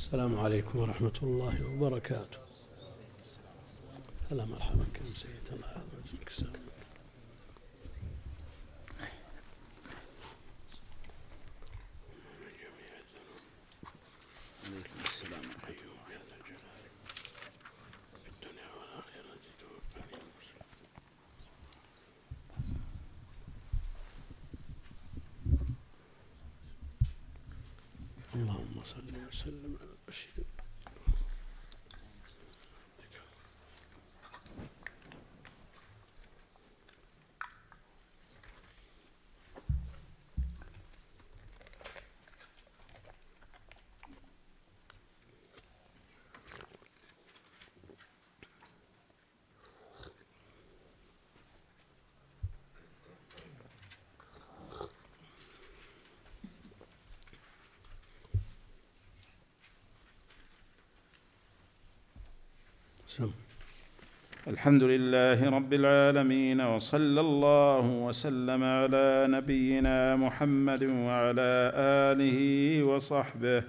السلام عليكم ورحمة الله وبركاته. هلا مرحبا كم سيد الله يعطيك السلام اللهم صل وسلم على البشير سم الحمد لله رب العالمين وصلى الله وسلم على نبينا محمد وعلى آله وصحبه.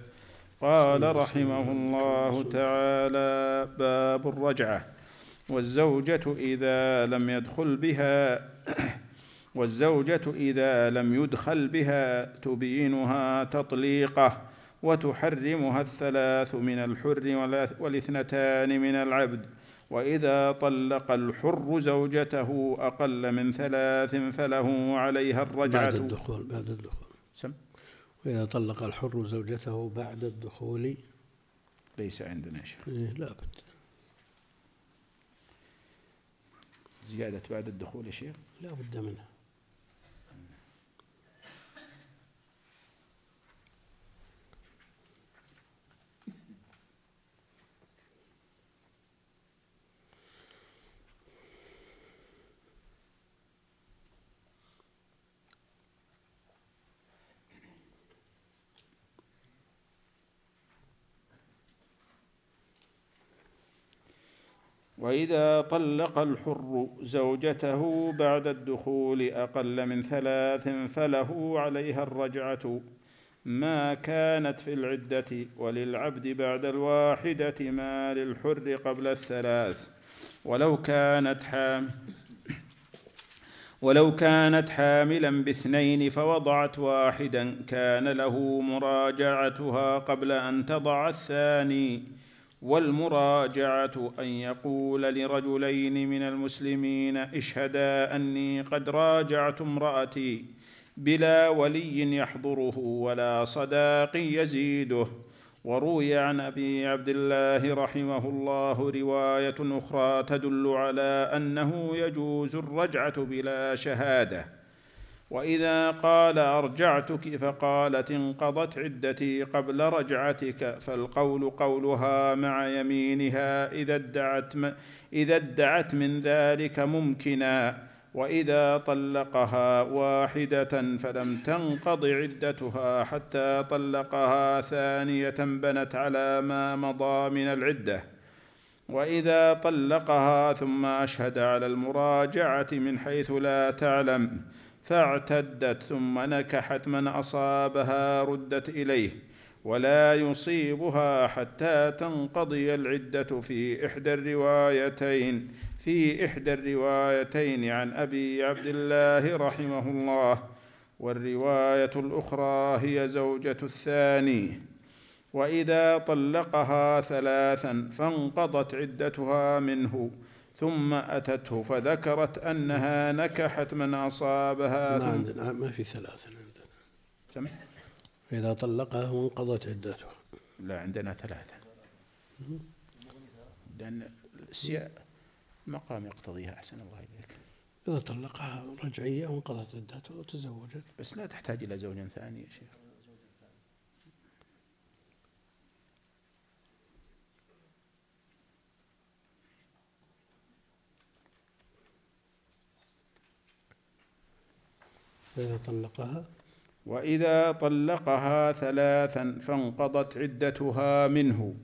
قال رحمه الله تعالى باب الرجعة والزوجة إذا لم يدخل بها والزوجة إذا لم يدخل بها تبينها تطليقه. وتحرمها الثلاث من الحر والاثنتان من العبد. وإذا طلق الحر زوجته أقل من ثلاث فله عليها الرجعة. بعد الدخول بعد الدخول. سم؟ وإذا طلق الحر زوجته بعد الدخول. ليس عندنا شيء. إيه لا بد. زيادة بعد الدخول يا شيخ؟ لا بد منها. وإذا طلق الحر زوجته بعد الدخول أقل من ثلاث فله عليها الرجعة. ما كانت في العدة وللعبد بعد الواحدة ما للحر قبل الثلاث. ولو كانت حامل ولو كانت حاملا باثنين فوضعت واحدا كان له مراجعتها قبل أن تضع الثاني. والمراجعة أن يقول لرجلين من المسلمين اشهدا أني قد راجعت امرأتي بلا ولي يحضره ولا صداق يزيده. وروي عن أبي عبد الله رحمه الله رواية أخرى تدل على أنه يجوز الرجعة بلا شهادة. وإذا قال أرجعتك فقالت انقضت عدتي قبل رجعتك فالقول قولها مع يمينها إذا ادعت إذا ادعت من ذلك ممكنا. وإذا طلقها واحدة فلم تنقض عدتها حتى طلقها ثانية بنت على ما مضى من العدة. وإذا طلقها ثم أشهد على المراجعة من حيث لا تعلم. فاعتدت ثم نكحت من أصابها ردت إليه ولا يصيبها حتى تنقضي العدة في إحدى الروايتين في إحدى الروايتين عن أبي عبد الله رحمه الله والرواية الأخرى هي زوجة الثاني. وإذا طلقها ثلاثا فانقضت عدتها منه ثم أتته فذكرت أنها نكحت من أصابها. ما عندنا ما في ثلاثة عندنا. سمع؟ إذا طلقها وانقضت عدتها لا عندنا ثلاثة. لأن السياق المقام يقتضيها أحسن الله إليك. إذا طلقها رجعية وانقضت عدتها وتزوجت. بس لا تحتاج إلى زوج ثاني يا شيخ. إذا طلقها. وإذا طلقها ثلاثا فانقضت عدتها منه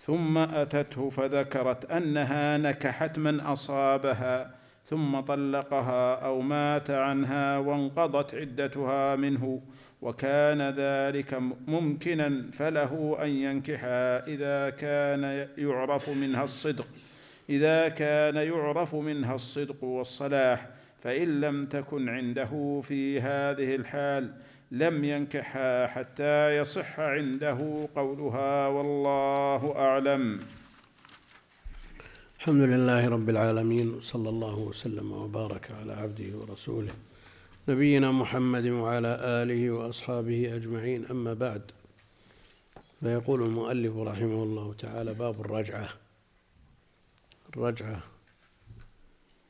ثم أتته فذكرت أنها نكحت من أصابها ثم طلقها أو مات عنها وانقضت عدتها منه وكان ذلك ممكنا فله أن ينكحها إذا كان يعرف منها الصدق. إذا كان يعرف منها الصدق والصلاح فإن لم تكن عنده في هذه الحال لم ينكحها حتى يصح عنده قولها والله أعلم. الحمد لله رب العالمين وصلى الله وسلم وبارك على عبده ورسوله نبينا محمد وعلى آله وأصحابه أجمعين. أما بعد فيقول المؤلف رحمه الله تعالى باب الرجعة. الرجعة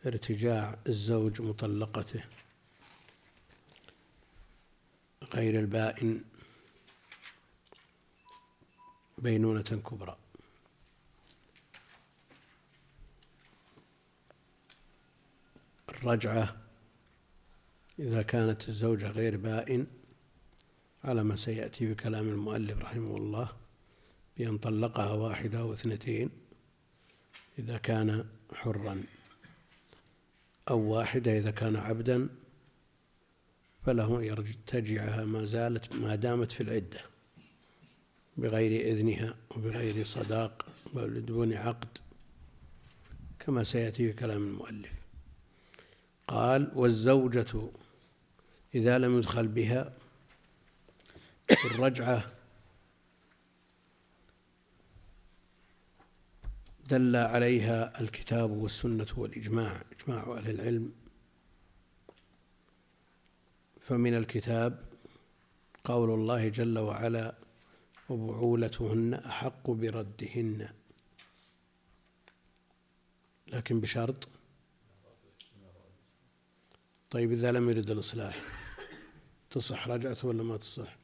ارتجاع الزوج مطلقته غير البائن بينونة كبرى. الرجعة إذا كانت الزوجة غير بائن على ما سيأتي في كلام المؤلف رحمه الله بأن طلقها واحدة أو اثنتين إذا كان حرا. أو واحدة إذا كان عبدا فله يرتجعها ما زالت ما دامت في العدة بغير إذنها وبغير صداق بدون عقد كما سيأتي في كلام المؤلف. قال والزوجة إذا لم يدخل بها الرجعة دل عليها الكتاب والسنة والإجماع. إجماع أهل العلم. فمن الكتاب قول الله جل وعلا وبعولتهن أحق بردهن. لكن بشرط. طيب إذا لم يرد الإصلاح تصح رجعته ولا ما تصح؟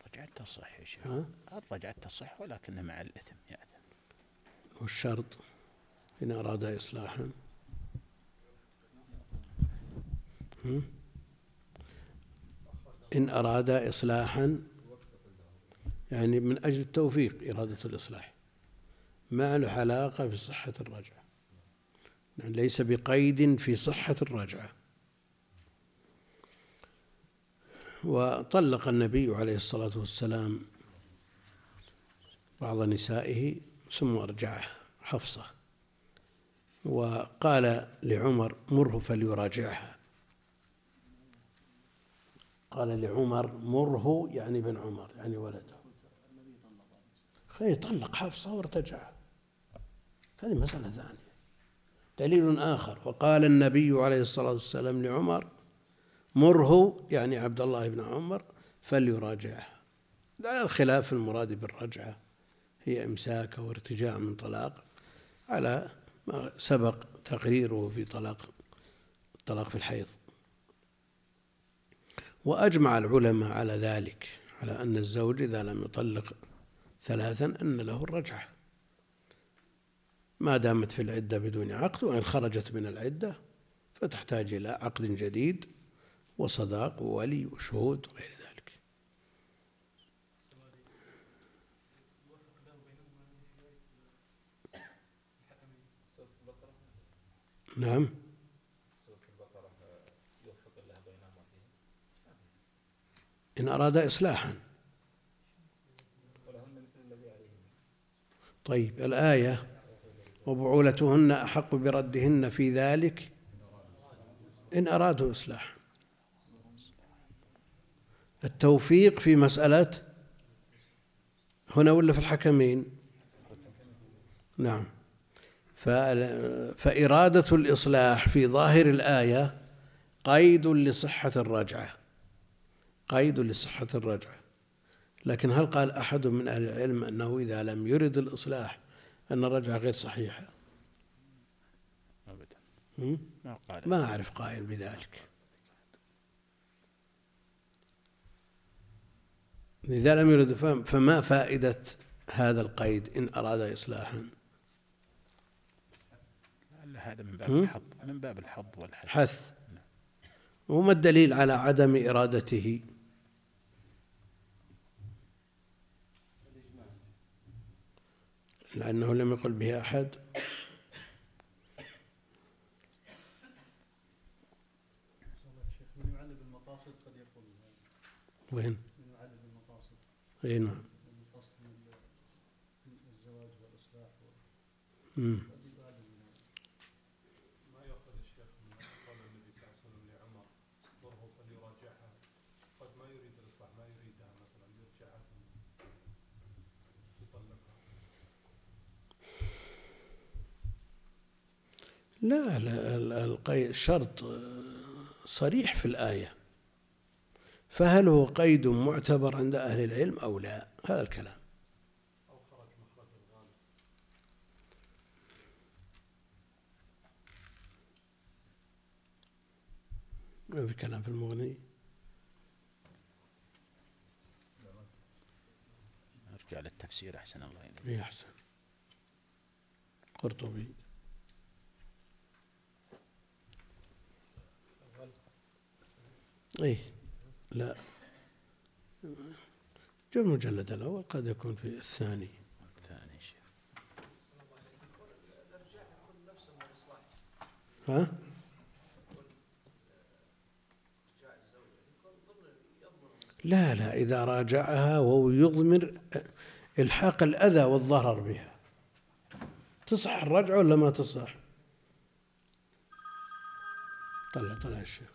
الرجعة تصح يا شيخ. الرجعة تصح ولكن مع الإثم يأثم والشرط؟ إن أراد إصلاحا. إن أراد إصلاحا يعني من أجل التوفيق إرادة الإصلاح. ما له علاقة في صحة الرجعة. يعني ليس بقيد في صحة الرجعة. وطلق النبي عليه الصلاة والسلام بعض نسائه ثم أرجعه حفصة. وقال لعمر مره فليراجعها. قال لعمر مره يعني بن عمر يعني ولده. خي طلق حفصة وارتجع. هذه مسألة ثانية. دليل آخر. وقال النبي عليه الصلاة والسلام لعمر مره يعني عبد الله بن عمر فليراجعها. على الخلاف المراد بالرجعة هي إمساك أو ارتجاع من طلاق على ما سبق تقريره في طلاق الطلاق في الحيض. وأجمع العلماء على ذلك على أن الزوج إذا لم يطلق ثلاثا أن له الرجعة. ما دامت في العدة بدون عقد وإن خرجت من العدة فتحتاج إلى عقد جديد وصداق وولي وشهود وغير ذلك نعم. إن أراد إصلاحا. طيب الآية وبعولتهن أحق بردهن في ذلك. إن أرادوا إصلاح التوفيق في مسألة هنا ولا في الحكمين؟ نعم. فإرادة الإصلاح في ظاهر الآية قيد لصحة الرجعة. قيد لصحة الرجعة. لكن هل قال أحد من أهل العلم أنه إذا لم يرد الإصلاح أن الرجعة غير صحيحة؟ أبدا. ما, قال. ما أعرف قائل بذلك. إذا لم يرد فما فائدة هذا القيد إن أراد إصلاحا؟ هذا من باب الحظ من باب الحظ والحث حث. وما الدليل على عدم إرادته؟ لأنه لم يقل به أحد. وين؟ من معلم المقاصد اي نعم الزواج والإصلاح مم. ما يؤخذ الشيخ من قول النبي صلى الله عليه وسلم لعمر مره فليراجعها قد ما يريد الاصلاح ما يريدها مثلا يرجعها ثم يطلقها لا الشرط آه، صريح في الآية. فهل هو قيد معتبر عند أهل العلم أو لا؟ هذا الكلام. ما في كلام في المغني؟ ارجع للتفسير أحسن الله اي أحسن. قرطبي. اي لا. جو المجلد الأول قد يكون في الثاني. الثاني شيخ. ها؟ لا لا إذا راجعها وهو يضمر إلحاق الأذى والضرر بها. تصح الرجعة ولا ما تصح؟ طلع طلع الشيخ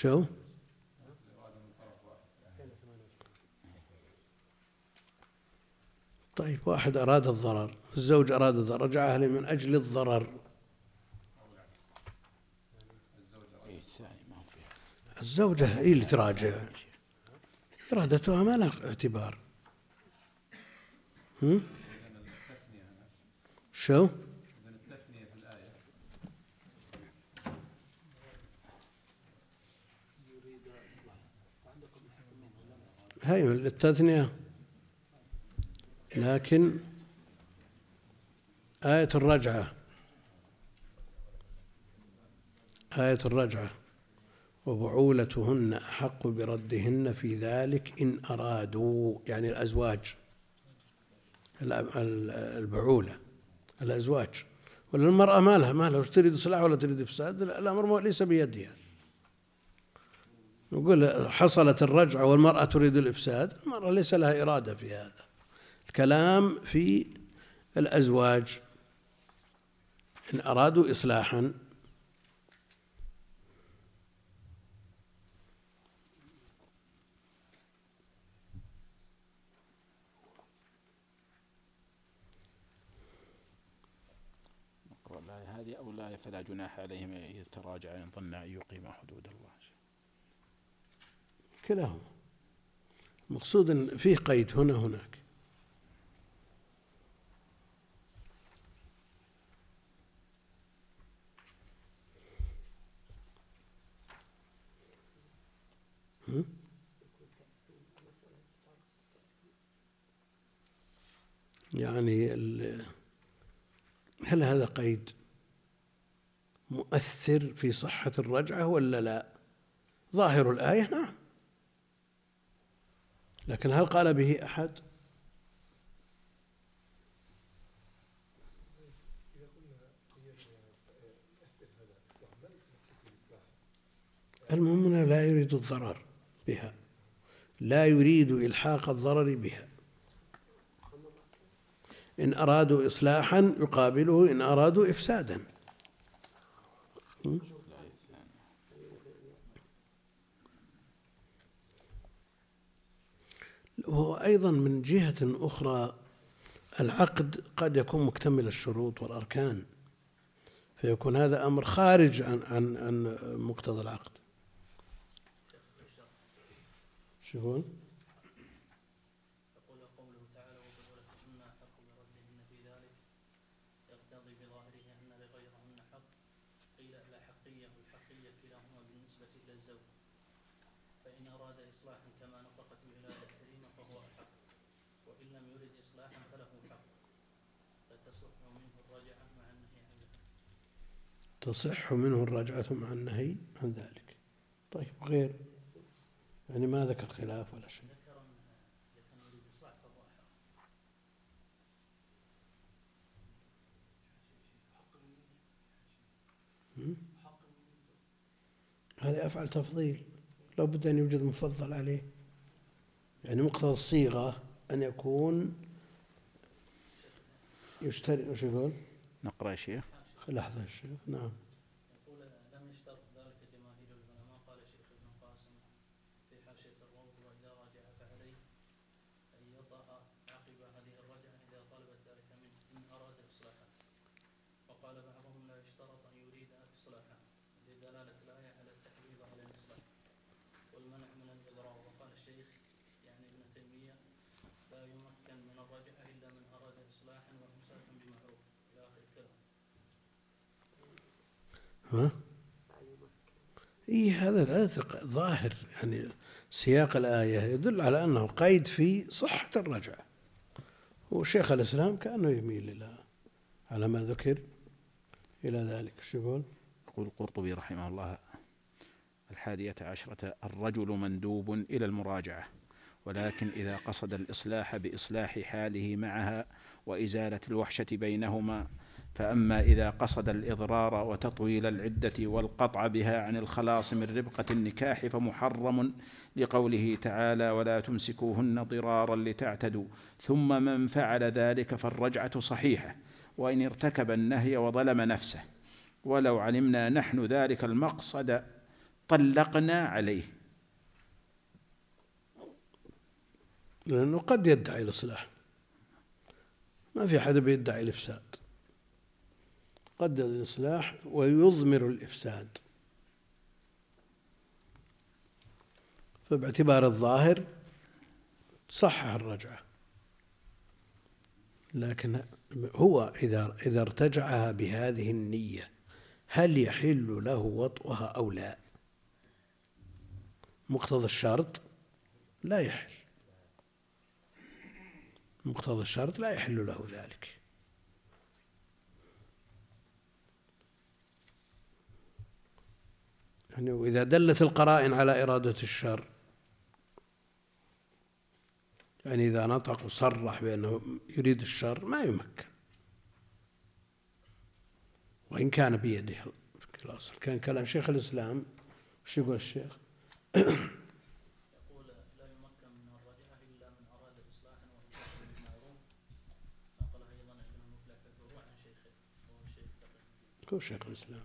شو؟ طيب واحد أراد الضرر الزوج أراد الضرر رجع أهله من أجل الضرر اي الثاني ما هو فيها الزوجة هي اللي تراجع. إرادتها ما لها اعتبار. هم؟ شو؟ هاي التثنية. لكن آية الرجعة. آية الرجعة. وبعولتهن أحق بردهن في ذلك إن أرادوا يعني الأزواج ال- ال- البعولة الأزواج. ولا المرأة ما لها ما لها تريد إصلاح ولا تريد إفساد؟ لا، الأمر ليس بيدها. نقول حصلت الرجعة والمرأة تريد الإفساد المرأة ليس لها إرادة في هذا. الكلام في الأزواج. إن أرادوا إصلاحا نقرأ الآية هذه أو الآية فلا جناح عليهم أن يتراجعا إن ظنا أن يقيما حدود الله. كلاهما. مقصود أن فيه قيد هنا هناك؟ يعني هل هذا قيد مؤثر في صحة الرجعة ولا لا؟ ظاهر الآية نعم لكن هل قال به أحد؟ المهم لا يريد الضرر بها لا يريد إلحاق الضرر بها إن أرادوا إصلاحا يقابله إن أرادوا إفسادا وهو أيضا من جهة أخرى العقد قد يكون مكتمل الشروط والأركان فيكون هذا أمر خارج عن عن عن مقتضى العقد. شو يقول؟ يقول قوله تعالى وبعولتهن أحق بردهن في ذلك يقتضي بظاهره أن لغيرهن حق قيل الأحقية والحقية كلاهما بالنسبة إلى الزوج فإن أراد إصلاحا كما نطقت به الآية الكريمة فهو أحق وإن لم يرد إصلاحا فله حق فتصح منه الرجعة مع النهي عن ذلك تصح منه الرجعة مع النهي عن ذلك. طيب غير يعني ما ذكر خلاف ولا شيء. هذه أفعل تفضيل. لو بد أن يوجد مفضل عليه. يعني مقتضى الصيغة أن يكون يشتري وش يقول؟ نقرأ يا شيخ. لحظة يا شيخ. نعم يقول لم يشترط ذلك جماهير العلماء قال شيخ ابن قاسم في حاشية الروض وإذا راجع فعليه أن يطأ عقب هذه الرجعة إذا طلبت ذلك منه إن أراد إصلاحا وقال بعضهم لا يشترط أن يريد إصلاحا لدلالة الآية على التحريض على الإصلاح والمنع من الإضرار وقال الشيخ يعني ابن تيمية لا يمكن من الرجعة إلا من أراد إصلاحا وإمساكا بمعروف إلى آخر الكلام ها؟ إيه هذا تق- ظاهر يعني سياق الآية يدل على أنه قيد في صحة الرجعة وشيخ الإسلام كأنه يميل إلى على ما ذكر إلى ذلك شو يقول؟ يقول القرطبي رحمه الله الحادية عشرة الرجل مندوب إلى المراجعة ولكن إذا قصد الإصلاح بإصلاح حاله معها وإزالة الوحشة بينهما فأما إذا قصد الإضرار وتطويل العدة والقطع بها عن الخلاص من ربقة النكاح فمحرم لقوله تعالى ولا تمسكوهن ضرارا لتعتدوا ثم من فعل ذلك فالرجعة صحيحة وإن ارتكب النهي وظلم نفسه. ولو علمنا نحن ذلك المقصد طلقنا عليه. لأنه قد يدعي الإصلاح ما في حد بيدعي الإفساد قد الإصلاح ويضمر الإفساد. فباعتبار الظاهر صحح الرجعة. لكن هو إذا إذا ارتجعها بهذه النية هل يحل له وطئها أو لا؟ مقتضى الشرط لا يحل. مقتضى الشرط لا يحل له ذلك. يعني وإذا دلت القرائن على إرادة الشر يعني إذا نطق وصرح بأنه يريد الشر ما يمكن. وإن كان بيده في الأصل كان كلام شيخ الإسلام. وش يقول الشيخ؟ يقول لا يمكن من الرجعة إلا من أراد إصلاحا وإمساكا بالمعروف نقل أيضا ابن المفلح في الفروع عن شيخه وهو الشيخ تقي هو شيخ الإسلام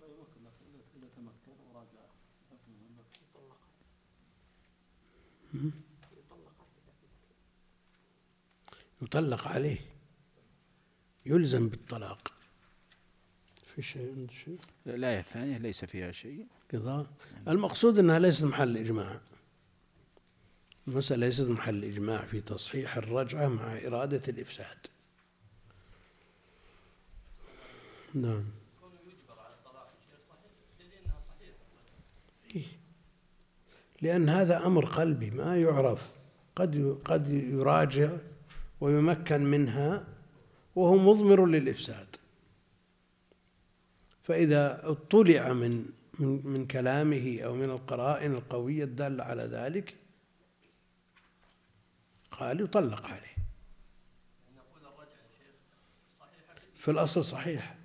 لا يمكن لك إذا إذا تمكن وراجع حكمه أنك يطلق عليه. يلزم بالطلاق. في شيء عند الشيخ الآية الثانية ليس فيها شيء. قضاء المقصود إنها ليست محل إجماع. المسألة ليست محل إجماع في تصحيح الرجعة مع إرادة الإفساد. نعم كونه يجبر على الطلاق شيخ صحيح دليل أنها صحيحة إيه. لأن هذا أمر قلبي ما يعرف. قد قد يراجع ويمكن منها وهو مضمر للإفساد. فإذا اطلع من من من كلامه أو من القرائن القوية الدالة على ذلك قال يطلق عليه. في الأصل صحيح.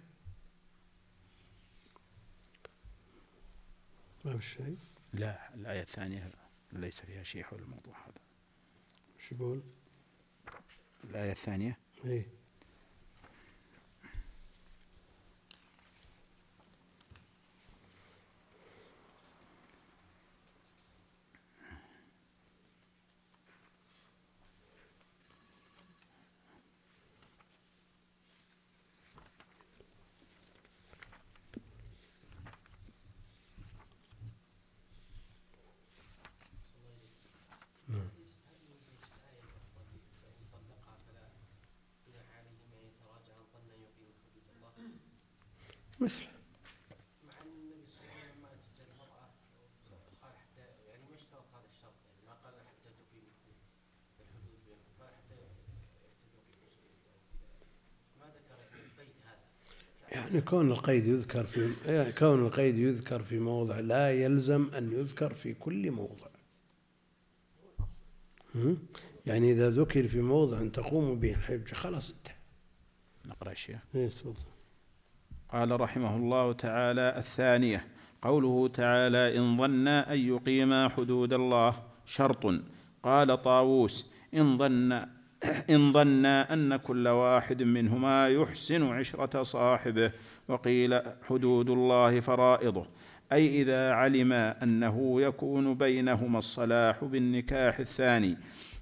ما في شيء؟ لا الآية الثانية ليس فيها شيء حول الموضوع هذا. شو يقول؟ الآية الثانية؟ إيه مثل مع ان النبي صلى الله عليه وسلم ما اتت المراه قال حتى يعني ما اشترط هذا الشرط يعني ما قال حتى تقيم الحدود بينكم قال حتى يعتدوا بمسلمين أو كذا ما ذكر البيت هذا يعني كون القيد يذكر في يعني كون القيد يذكر في موضع لا يلزم أن يذكر في كل موضع؟ يعني إذا ذكر في موضع تقوم به الحجة خلاص انتهى نقرأ الشيخ إيه، تفضل. قال رحمه الله تعالى الثانية قوله تعالى إن ظنا أن يقيما حدود الله شرط قال طاووس إن ظن إن ظنا أن كل واحد منهما يحسن عشرة صاحبه وقيل حدود الله فرائضه. أي إذا علم أنه يكون بينهما الصلاح بالنكاح الثاني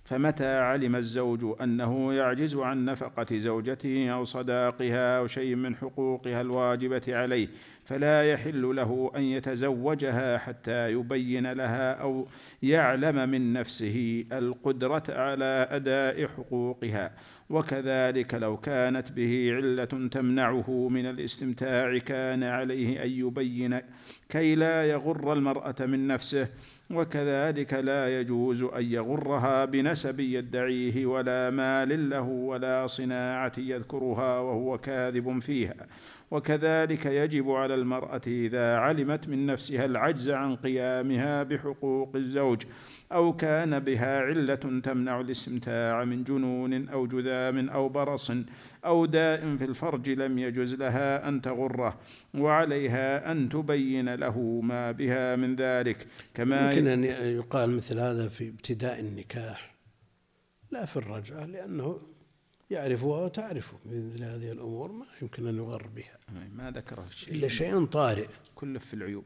فمتى علم الزوج أنه يعجز عن نفقة زوجته أو صداقها أو شيء من حقوقها الواجبة عليه؟ فلا يحل له أن يتزوجها حتى يبين لها أو يعلم من نفسه القدرة على أداء حقوقها. وكذلك لو كانت به علة تمنعه من الاستمتاع كان عليه أن يبين كي لا يغر المرأة من نفسه. وكذلك لا يجوز أن يغرها بنسب يدعيه ولا مال له ولا صناعة يذكرها وهو كاذب فيها. وكذلك يجب على المرأة إذا علمت من نفسها العجز عن قيامها بحقوق الزوج أو كان بها علة تمنع الاستمتاع من جنون أو جذام أو برص أو داء في الفرج لم يجز لها أن تغره وعليها أن تبين له ما بها من ذلك. كما يمكن أن يقال مثل هذا في ابتداء النكاح لا في الرجعة لأنه يعرفها وتعرفه. مثل هذه الأمور ما يمكن أن يغر بها. ما ذكره شيء. إلا شيء طارئ. كله في العيوب.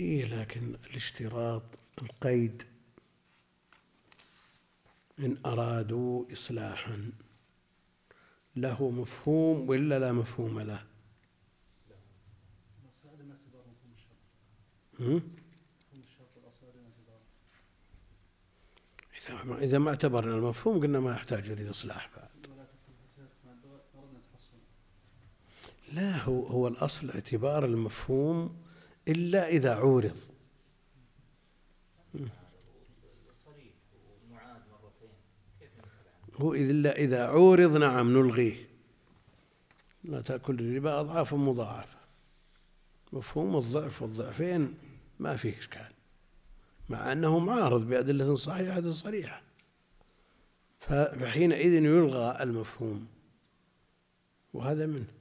إيه لكن الاشتراط القيد إن أرادوا إصلاحا له مفهوم ولا لا مفهوم له؟ إذا ما- اعتبرنا المفهوم قلنا ما يحتاج إلى إصلاح بعد. لا هو هو الأصل اعتبار المفهوم إلا إذا عورض؟ هو إلا إذا عورض نعم نلغيه. لا تأكل الربا أضعاف مضاعفة. مفهوم الضعف والضعفين ما فيه إشكال مع أنه معارض بأدلة صحيحة صريحة. فحينئذ يلغى المفهوم وهذا منه.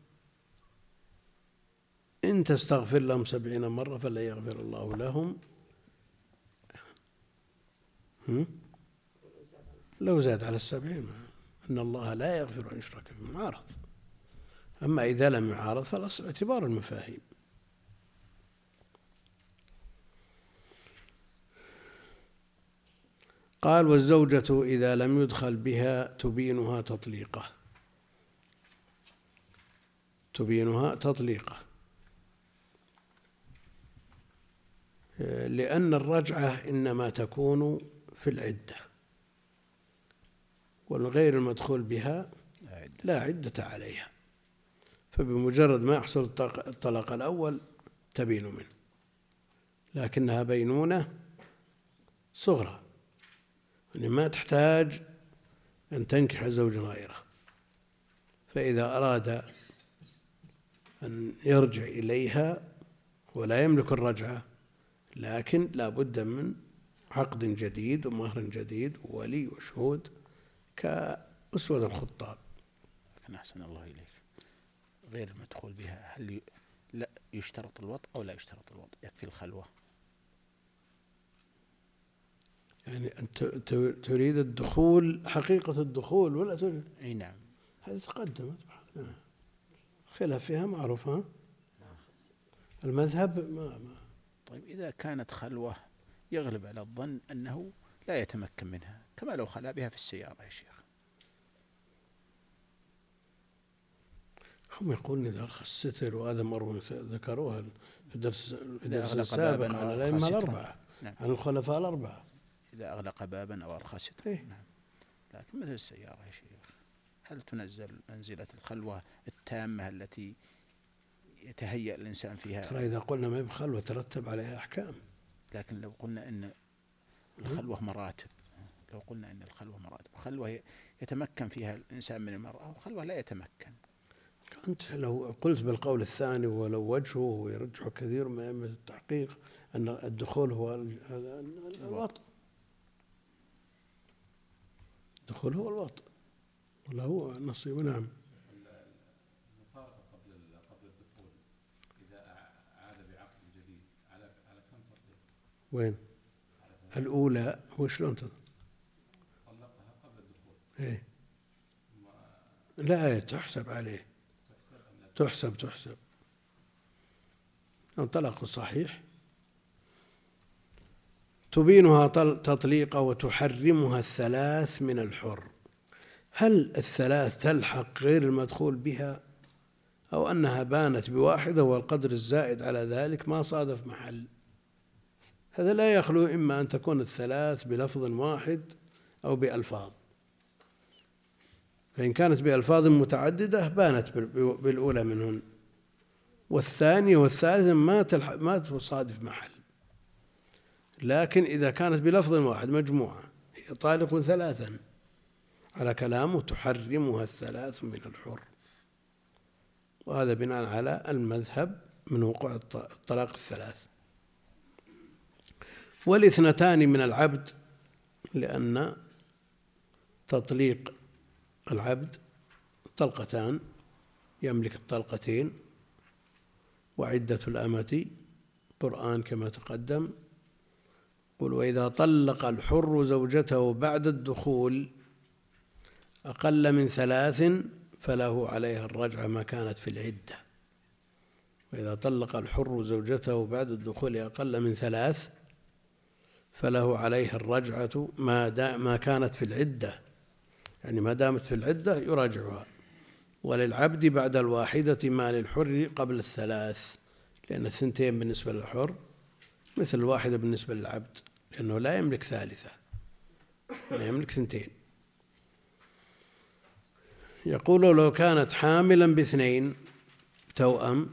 إن تستغفر لهم سبعين مرة فلا يغفر الله لهم. هم؟ لو زاد على السبعين أن الله لا يغفر أن يشرك به. معارض. أما إذا لم يعارض فالأصل اعتبار المفاهيم. قال والزوجة إذا لم يدخل بها تبينها تطليقه. تبينها تطليقه. لأن الرجعة إنما تكون في العدة والغير المدخول بها لا عدة عليها. فبمجرد ما يحصل الطلاق الأول تبين منه لكنها بينونة صغرى. يعني ما تحتاج أن تنكح زوجا غيره. فإذا أراد أن يرجع إليها ولا يملك الرجعة لكن لا بد من عقد جديد ومهر جديد وولي وشهود كأسود الخطاب. لكن أحسن الله إليك. غير المدخول بها هل ي... لا يشترط الوطء أو لا يشترط الوطء؟ يكفي الخلوة. يعني أنت تريد الدخول حقيقة الدخول ولا تريد؟ أي نعم. هذه تقدمت. خلاف فيها معروف ها؟ المذهب ما, ما طيب إذا كانت خلوة يغلب على الظن أنه لا يتمكن منها كما لو خلا بها في السيارة يا شيخ هم يقولون إذا أرخى الستر وهذا مرة ذكروها في الدرس في الدرس السابق عن الأئمة. الأربعة نعم. عن الخلفاء الأربعة إذا أغلق بابا أو أرخى سترا إيه. نعم لكن مثل السيارة يا شيخ هل تنزل منزلة الخلوة التامة التي يتهيأ الإنسان فيها ترى إذا قلنا ما هي بخلوة ترتب عليها أحكام. لكن لو قلنا أن الخلوة مراتب لو قلنا أن الخلوة مراتب خلوة يتمكن فيها الإنسان من المرأة وخلوة لا يتمكن. أنت لو قلت بالقول الثاني ولو وجهه ويرجح كثير من أئمة التحقيق أن الدخول هو ال- ال- الوطء الدخول هو الوطء ولا هو نصيب نعم المفارقة قبل ال- قبل الدخول إذا أع- عاد بعقد جديد على على كم تطلق؟ وين؟ الأولى وشلون طلقها قبل إيه. لا تحسب عليه. تحسب تحسب. الطلاق الصحيح تبينها طل- تطليقا وتحرمها الثلاث من الحر. هل الثلاث تلحق غير المدخول بها أو أنها بانت بواحدة والقدر الزائد على ذلك ما صادف محل؟ هذا لا يخلو إما أن تكون الثلاث بلفظ واحد أو بألفاظ. فإن كانت بألفاظ متعددة بانت بال- بالأولى منهن. والثانية والثالثة ما ما تصادف محل. لكن إذا كانت بلفظ واحد مجموعة هي طالق ثلاثا. على كلامه تحرمها الثلاث من الحر. وهذا بناء على المذهب من وقوع الط- الطلاق الثلاث. والاثنتان من العبد لأن تطليق العبد طلقتان يملك الطلقتين وعدة الأمة قرآن كما تقدم قل وإذا طلق الحر زوجته بعد الدخول أقل من ثلاث فله عليها الرجعة ما كانت في العدة. وإذا طلق الحر زوجته بعد الدخول أقل من ثلاث فله عليها الرجعة ما ما كانت في العدة. يعني ما دامت في العدة يراجعها. وللعبد بعد الواحدة ما للحر قبل الثلاث لأن الثنتين بالنسبة للحر مثل الواحدة بالنسبة للعبد لأنه لا يملك ثالثة لا يملك ثنتين. يقول لو كانت حاملا باثنين توأم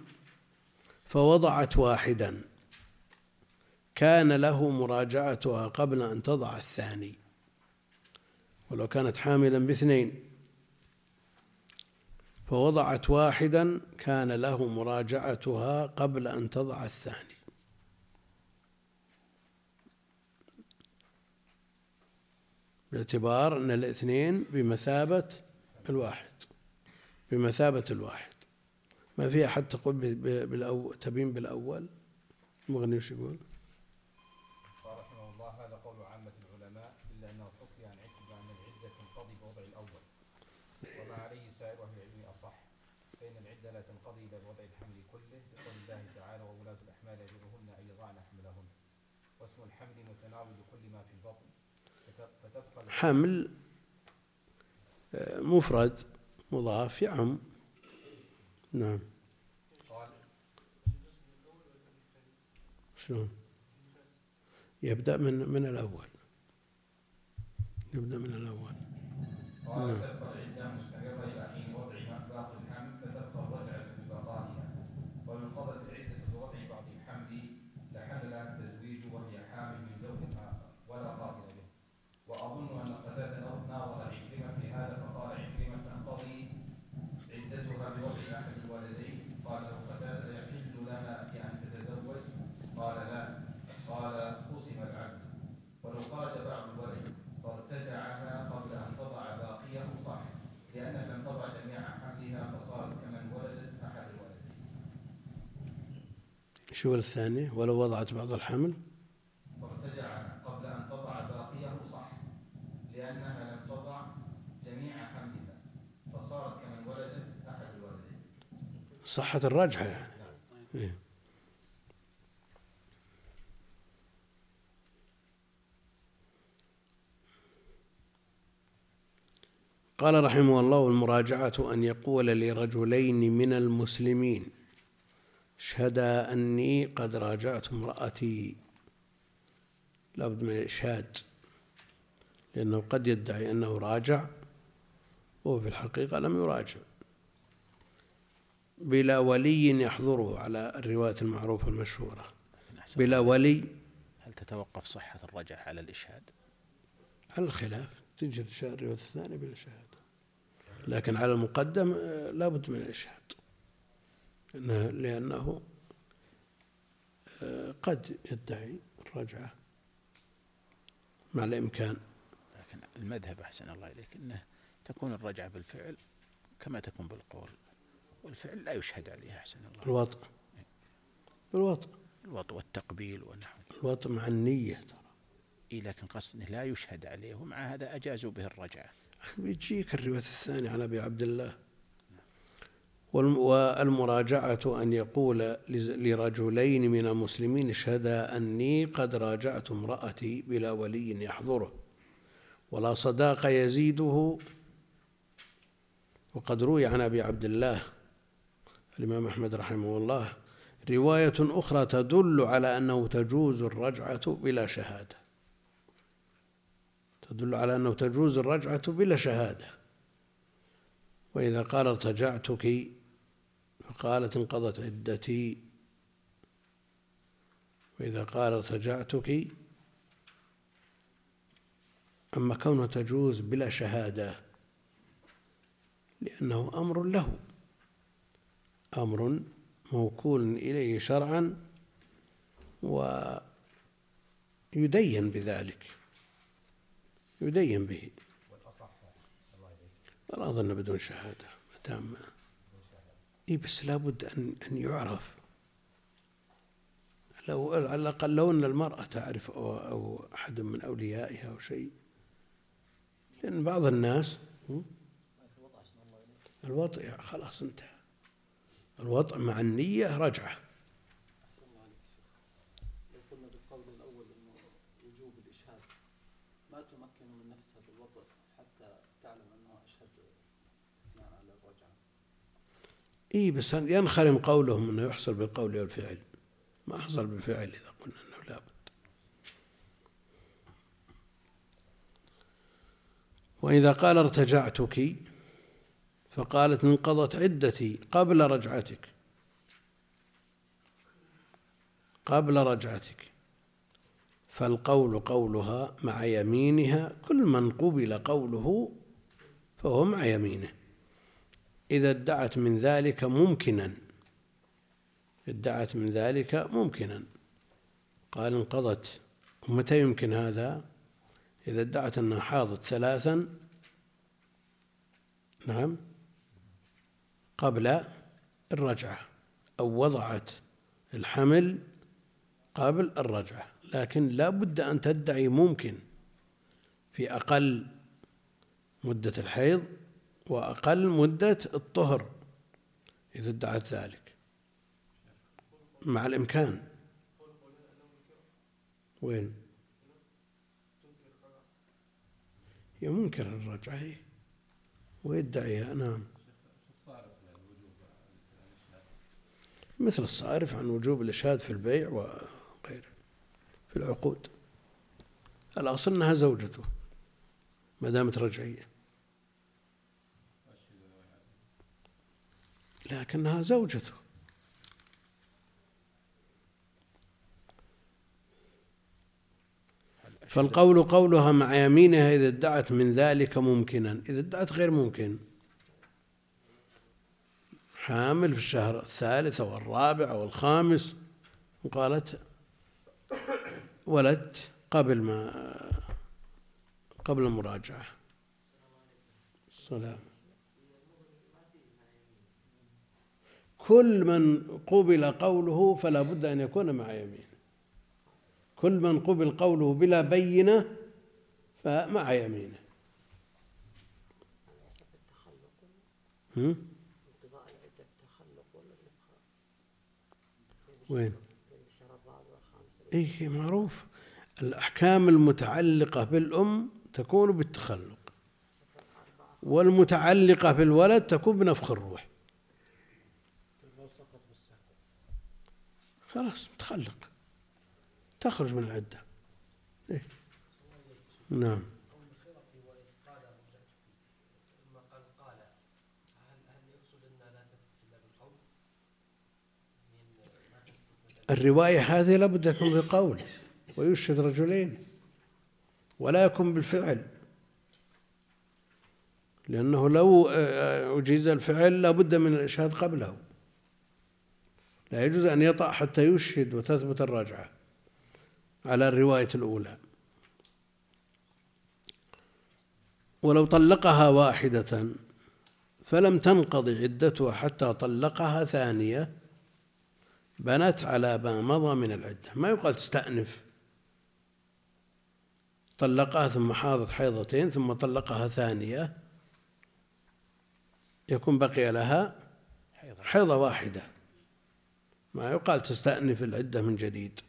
فوضعت واحدا كان له مراجعتها قبل أن تضع الثاني. ولو كانت حاملا باثنين. فوضعت واحدا كان له مراجعتها قبل أن تضع الثاني. باعتبار أن الاثنين بمثابة الواحد. بمثابة الواحد. ما في أحد تقول بالأول تبين بالأول. مغني وش يقول؟ قال رحمه الله هذا قول عامة العلماء إلا أنه حكي عن عتبة أن العدة تنقضي بوضع الأول وما عليه سائر أهل العلم أصح فإن العدة لا تنقضي إلا بوضع الحمل كله لقول الله تعالى وولاة الأحمال أجلهن أن يضعن حملهن واسم الحمل متناول كل ما في البطن فت- فتبقى العدة حمل آه، مفرد مضاف يعم. نعم. شلون؟ يبدأ من من الأول. يبدأ من الأول. قال تبقى العدة مستمرة إلى حين وضع مخلاق الحمل فتبقى الرجعة ببقائها ولو انقضت العدة بوضع بعض الحمل لحملها التزويج وهي حامل من زوج آخر ولا قابل به وأظن أن قتادة ناظر عكرمة في هذا فقال عكرمة تنقضي عدتها بوضع أحد الولدين قال له قتادة يحل لها بأن تتزوج قال لا قال قسم العبد ولو خرج بعض الولد فارتجعها قبل أن تضع باقيه صح لأنها لم تضع جميع حملها فصارت كمن ولدت أحد الولدين شو الثاني؟ ولو وضعت بعض الحمل. فارتجعها قبل أن تضع باقيه صح لأنها لم تضع جميع حملها فصارت كمن ولدت أحد الولدين صحة الرجحة يعني. إيه. قال رحمه الله المراجعة أن يقول لرجلين من المسلمين. اشهدا أني قد راجعت امرأتي. لابد من الإشهاد لأنه قد يدعي أنه راجع وهو في الحقيقة لم يراجع. بلا ولي يحضره على الرواية المعروفة المشهورة. بلا ولي. هل تتوقف صحة الرجعة على الإشهاد؟ على الخلاف تجي الرواية الثانية بلا شهادة لكن على المقدم آه، لا بد من الإشهاد. لأنه- آه، قد يدعي الرجعة. مع الإمكان لكن المذهب أحسن الله إليك أنه تكون الرجعة بالفعل كما تكون بالقول. والفعل لا يشهد عليه أحسن الله. الوطء الوطء الوطء والتقبيل ونحو الوطء مع النية ترى. إيه لكن قصد أنه لا يشهد عليه ومع هذا أجازوا به الرجعة. بيجيك الرواية الثانية عن أبي عبد الله. والمراجعة أن يقول لرجلين من المسلمين اشهدا أني قد راجعت امرأتي بلا ولي يحضره. ولا صداق يزيده. وقد روي عن أبي عبد الله الإمام أحمد رحمه الله رواية أخرى تدل على أنه تجوز الرجعة بلا شهادة. تدل على أنه تجوز الرجعة بلا شهادة. وإذا قال ارتجعتك فقالت انقضت عدتي. وإذا قال ارتجعتك أما كونه تجوز بلا شهادة لأنه أمر له. أمر موكول إليه شرعا ويدين بذلك. يدين به. والأصح الله أظن بدون شهادة. ما دام إي بس لابد أن أن يعرف. لو على الأقل لو أن المرأة تعرف أو, أو أحد من أوليائها أو شيء. لأن بعض الناس م? الوطء خلاص انتهى. الوطء مع النية رجعة أحسن الله عليك شيخ لو قلنا بالقول الأول أنه وجوب الإشهاد ما تمكن من نفسها بالوضع حتى تعلم أنه أشهد بناء على الرجعة إي بس ينخرم قولهم أنه يحصل بالقول والفعل. ما حصل بالفعل إذا قلنا أنه لابد. وإذا قال ارتجعتك فقالت انقضت عدتي قبل رجعتك. قبل رجعتك. فالقول قولها مع يمينها كل من قبل قوله فهو مع يمينه. إذا ادعت من ذلك ممكنا. ادعت من ذلك ممكنا. قال انقضت. ومتى يمكن هذا؟ إذا ادعت أنها حاضت ثلاثا. نعم. قبل الرجعة. أو وضعت الحمل قبل الرجعة. لكن لا بد أن تدعي ممكن. في أقل مدة الحيض وأقل مدة الطهر إذا ادعت ذلك. مع الإمكان. وين؟ هي منكر الرجعة هي ويدعيها نعم. مثل الصارف عن وجوب الإشهاد في البيع وغيره في العقود. الأصل أنها زوجته ما دامت رجعية. لكنها زوجته. فالقول قولها مع يمينها إذا ادعت من ذلك ممكنا. إذا ادعت غير ممكن. حامل في الشهر الثالث أو الرابع أو الخامس. وقالت ولدت قبل ما قبل المراجعة. السلام كل من قبل قوله فلا بد أن يكون مع يمين. كل من قبل قوله بلا بينة فمع يمينه؟ وين؟ اي معروف. الأحكام المتعلقة بالأم تكون بالتخلق والمتعلقة بالولد تكون بنفخ الروح. خلاص متخلق تخرج من العدة. ليه؟ نعم. الرواية هذه لابد يكون بالقول ويشهد رجلين. ولا يكون بالفعل. لأنه لو آه، آه، أجيز الفعل لابد من الإشهاد قبله. لا يجوز أن يطأ حتى يشهد وتثبت الرجعة على الرواية الأولى. ولو طلقها واحدة فلم تنقضي عدتها حتى طلقها ثانية بنت على ما مضى من العدة. ما يقال تستأنف. طلقها ثم حاضت حيضتين ثم طلقها ثانية يكون بقي لها حيضة واحدة. ما يقال تستأنف العدة من جديد.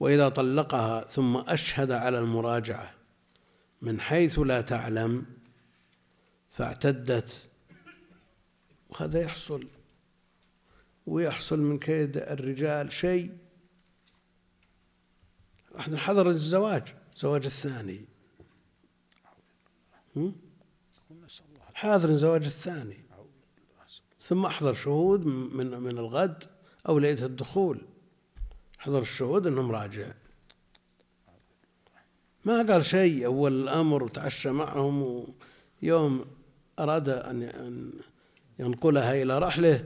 وإذا طلقها ثم أشهد على المراجعة من حيث لا تعلم فاعتدت. وهذا يحصل. ويحصل من كيد الرجال شيء. إحنا حضر الزواج زواج الثاني. حاضر زواج الثاني. ثم أحضر شهود من من الغد أو ليلة الدخول. حضر الشهود انه مراجع ما قال شيء. أول الأمر وتعشى معهم ويوم أراد أن ينقلها إلى رحله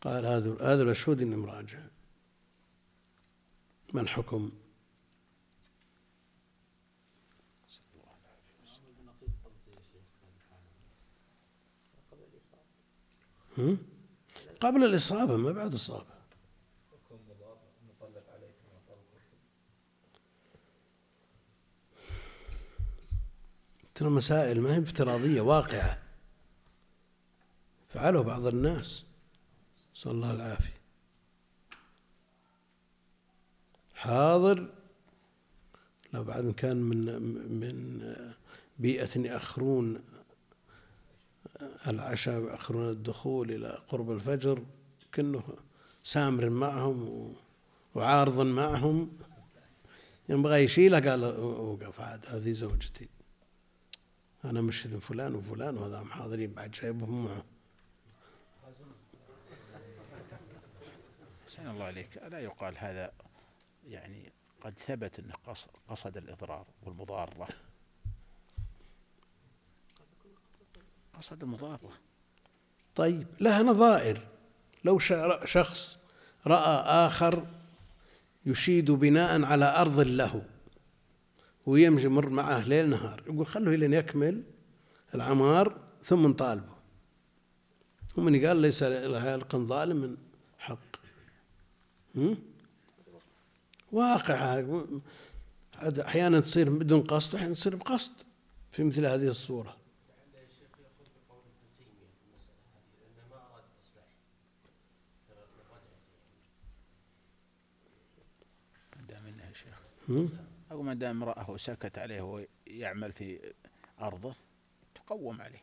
قال هذا هذا المشهود اني مراجع ما الحكم؟ قبل الإصابة ما بعد الإصابة. ترى مسائل ما هي افتراضية واقعة. فعله بعض الناس. نسأل الله العافية. حاضر. لو بعد كان من من بيئة يأخرون العشاء ويأخرون الدخول إلى قرب الفجر كأنه سامر معهم وعارض معهم. يبغى يشيله قال أوقف عاد هذه زوجتي. أنا مشهد فلان وفلان وهذا حاضرين بعد جايبهم معه. أحسن الله عليك ألا يقال هذا يعني قد ثبت أنه قصد الإضرار والمضارة؟ قصد المضارة طيب لها نظائر. لو شخص رأى آخر يشيد بناء على أرض له ويمشي مر معه ليل نهار يقول خلوه لين يكمل العمار ثم نطالبه. ومن قال ليس لها ظالم من حق. واقع. أحيانا تصير بدون قصد أحيانا تصير بقصد في مثل هذه الصورة. أو ما دام امرأة سكت عليه ويعمل في أرضه تقوم عليه.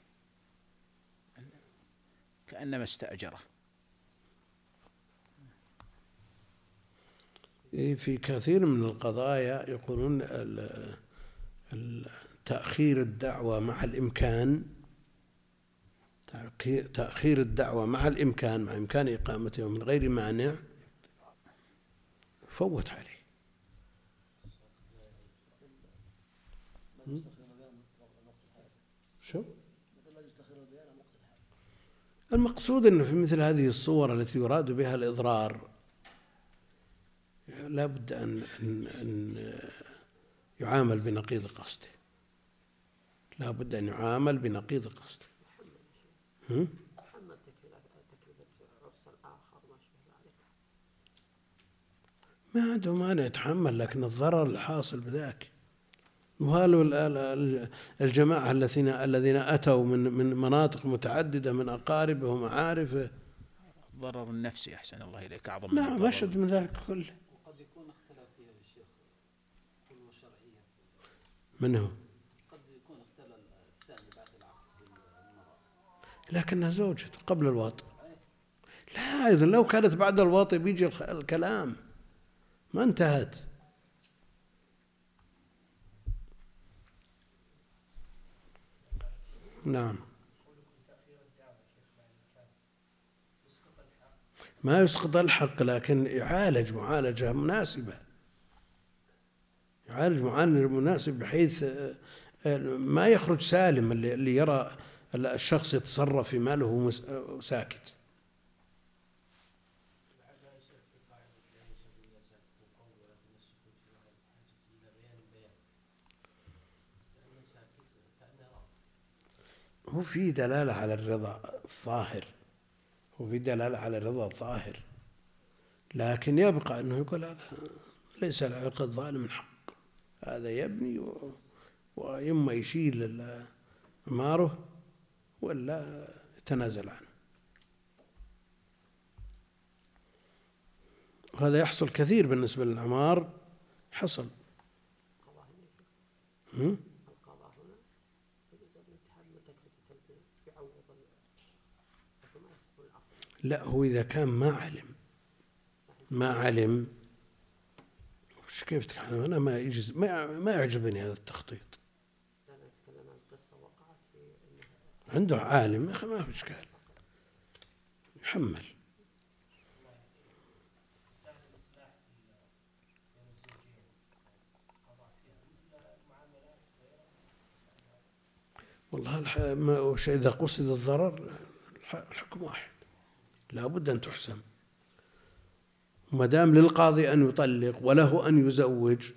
كأنما استأجره. إيه، في كثير من القضايا يقولون تأخير الدعوة مع الإمكان تأخير الدعوة مع الإمكان مع إمكان إقامته من غير مانع فوت عليه. شو؟ المقصود أنه في مثل هذه الصور التي يراد بها الإضرار لا بد أن, أن, أن يعامل بنقيض قصده. لا بد أن يعامل بنقيض قصده. ما عنده مانع يتحمل لكن الضرر الحاصل بذاك. وهل الجماعة الذين الذين أتوا من من مناطق متعددة من أقاربه ومعارفه. الضرر النفسي أحسن الله إليك أعظم نعم أشد من ذلك كله. قد يكون اختلف فيها الشيخ الشرعية من هو؟ قد يكون اختلل الثاني بعد العقد لكنها زوجته قبل الوطء لا إذا لو كانت بعد الوطء بيجي الكلام. ما انتهت. نعم. ما يسقط الحق لكن يعالج معالجة مناسبة. يعالج معالجة مناسبة بحيث آه، آه، ما يخرج سالم اللي يرى الشخص يتصرف في ماله آه، ساكت. هو في دلالة على الرضا الظاهر. هو في دلالة على الرضا الظاهر. لكن يبقى أنه يقول هذا ليس العرق الظالم حق. هذا يبني و- وإما يشيل عماره ولا يتنازل عنه. وهذا يحصل كثير بالنسبة للعمار. حصل. هم؟ القضاء هنا يجوز الاتحاد من تكلفة البيع يعوض ال- لكن ما يصح العقد لا هو إذا كان ما علم ما علم كيف تتكلم؟ أنا ما يجز ما ما يعجبني هذا التخطيط. عنده عالم يا أخي ما في إشكال. يحمل والله. ما إذا قصد الضرر الح- الحكم واحد. لا بد أن تحسم ما دام للقاضي أن يطلق وله أن يزوج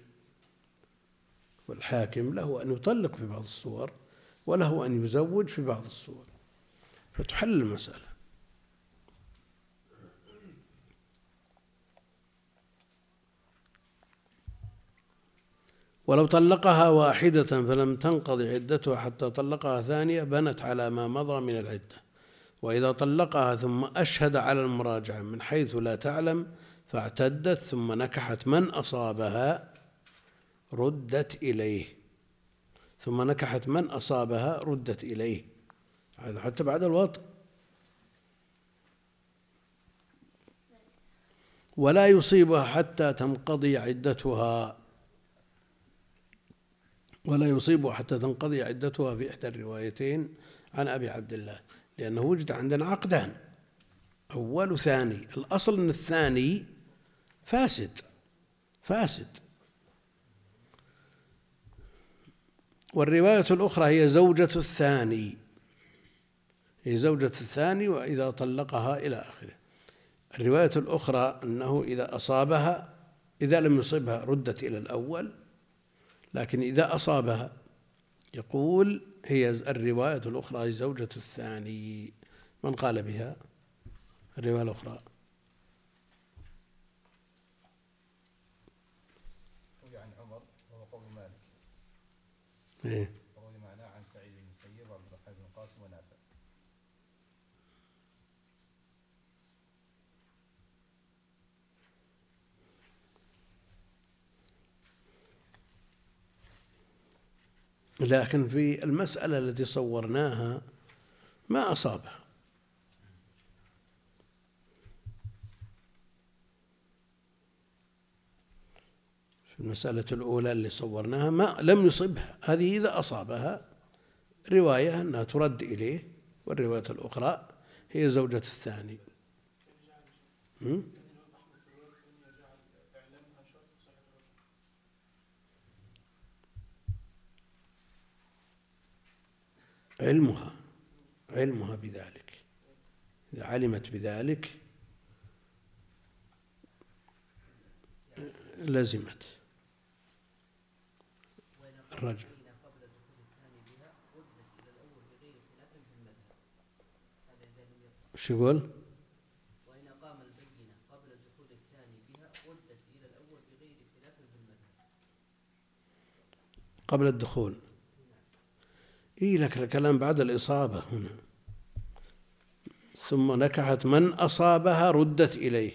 والحاكم له أن يطلق في بعض الصور وله أن يزوج في بعض الصور. فتحل المسألة. ولو طلقها واحدة فلم تنقضي عدتها حتى طلقها ثانية بنت على ما مضى من العدة. وإذا طلقها ثم أشهد على المراجعة من حيث لا تعلم فاعتدت ثم نكحت من أصابها؟ ردت إليه. ثم نكحت من أصابها؟ ردت إليه. هذا حتى بعد الوطء ولا يصيبها حتى تنقضي عدتها. ولا يصيبها حتى تنقضي عدتها في إحدى الروايتين. عن أبي عبد الله. لأنه وجد عندنا عقدان. أول وثاني الأصل أن الثاني فاسد فاسد. والرواية الأخرى هي زوجة الثاني. هي زوجة الثاني وإذا طلقها إلى آخره. الرواية الأخرى أنه إذا أصابها إذا لم يصبها ردت إلى الأول لكن إذا أصابها يقول هي الرواية الأخرى زوجة الثاني. من قال بها؟ الرواية الأخرى. عن عمر وهو قول مالك. إيه وروي معناه عن سعيد بن المسيب وعبد الرحمن بن القاسم ونافع لكن في المسألة التي صورناها ما أصابها. في المسألة الأولى اللي صورناها ما لم يصبها. هذه إذا أصابها رواية أنها ترد إليه والرواية الأخرى هي زوجة الثاني. هم؟ علمها علمها بذلك. إذا علمت بذلك لزمت. الرجل. وش يقول؟ وإن أقام البينة قبل دخول الثاني بها ردت إلى الأول بغير خلاف في المذهب قبل الدخول. إيه لك الكلام بعد الإصابة هنا. ثم نكحت من أصابها ردت إليه.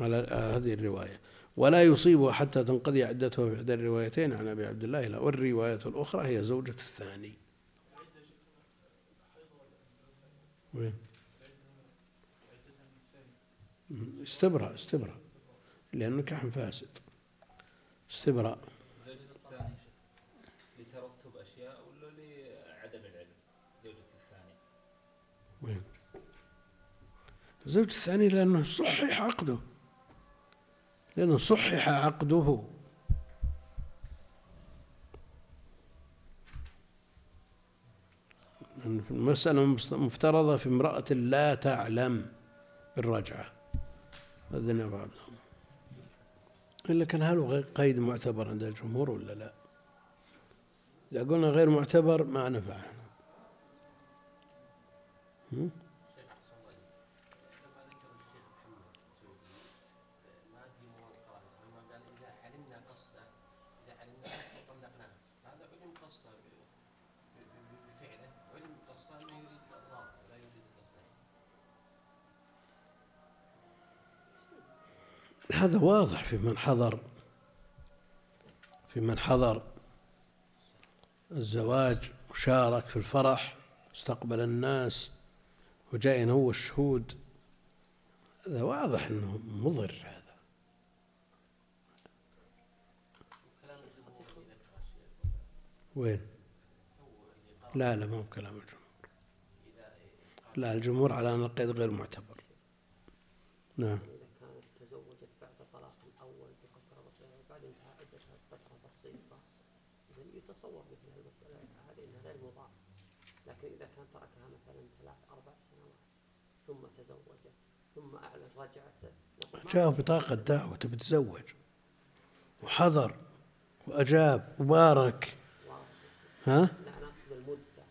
على هذه الرواية. ولا يصيبها حتى تنقضي عدتها في إحدى الروايتين عن أبي عبد الله لا والرواية الأخرى هي زوجة الثاني. وين؟ استبرأ استبرأ لأنه نكاح فاسد. استبرأ الزوج الثاني لأنه صحح عقده. لأنه صحح عقده. المسألة مفترضة في امرأة لا تعلم بالرجعة أذن بعضهم إلا كان هل قيد معتبر عند الجمهور ولا لا؟ إذا قلنا غير معتبر ما نفعنا. هذا واضح في من حضر في من حضر. الزواج وشارك في الفرح استقبل الناس وجاء هو الشهود. هذا واضح إنه مضر هذا. وين؟ لا لا ما هو كلام الجمهور. لا الجمهور على ان القيد غير معتبر. نعم إذا كانت تزوجت بعد طلاق الأول بفترة بسيطة وبعد انتهاء عدتها بفترة بسيطة إذا يتصور مثل المسألة هذه أنها غير مضاعف لكن إذا كان تركها مثلا ثلاث أربع سنوات ثم تزوجت ثم أعلن رجعته جاء بطاقة دعوة تبي تتزوج. وحضر وأجاب وبارك. ها؟ لا أنا أقصد المدة.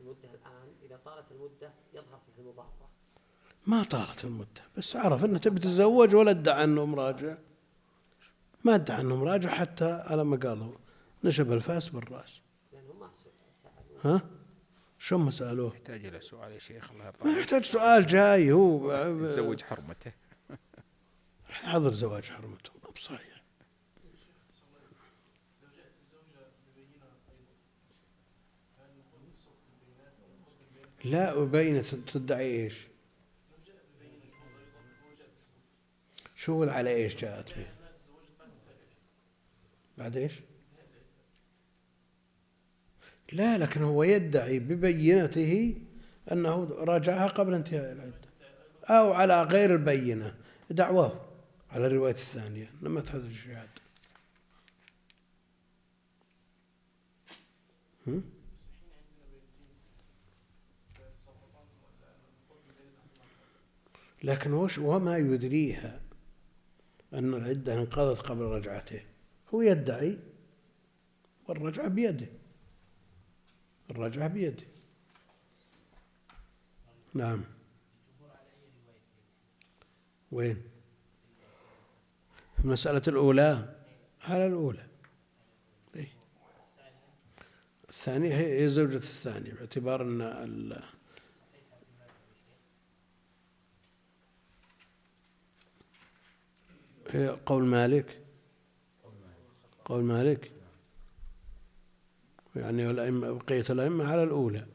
المدة الآن إذا طالت المدة يظهر فيه المضارة ما طالت المدة بس عرف إنه تبي تتزوج ولا ادعى إنه مراجع. ما ادعى إنه مراجع حتى على ما قالوا. نشب الفاس بالرأس. لأنهم ما سألوا. ها؟ شو ما سألوه؟ يحتاج إلى سؤال يا شيخ الله يرضى يحتاج سؤال جاي هو يتزوج حرمته حضر زواج حرمته ما بصحيح لا وبينة تدعي إيش؟ شهود على إيش جاءت به؟ بعد إيش؟ لا لكن هو يدعي ببينته أنه راجعها قبل انتهاء العدة أو على غير البينة دعواه على الرواية الثانية لما تحدث الشهاده هم؟ لكن وش وما يدريها أن العدة انقضت قبل رجعته؟ هو يدعي والرجعة بيده. الرجعة بيده نعم. وين؟ في المسألة الأولى؟ على الأولى. إيه؟ الثانية هي زوجة الثاني باعتبار أن ال- هي قول مالك. قول مالك. يعني والأئمة بقية الأئمة على الأولى.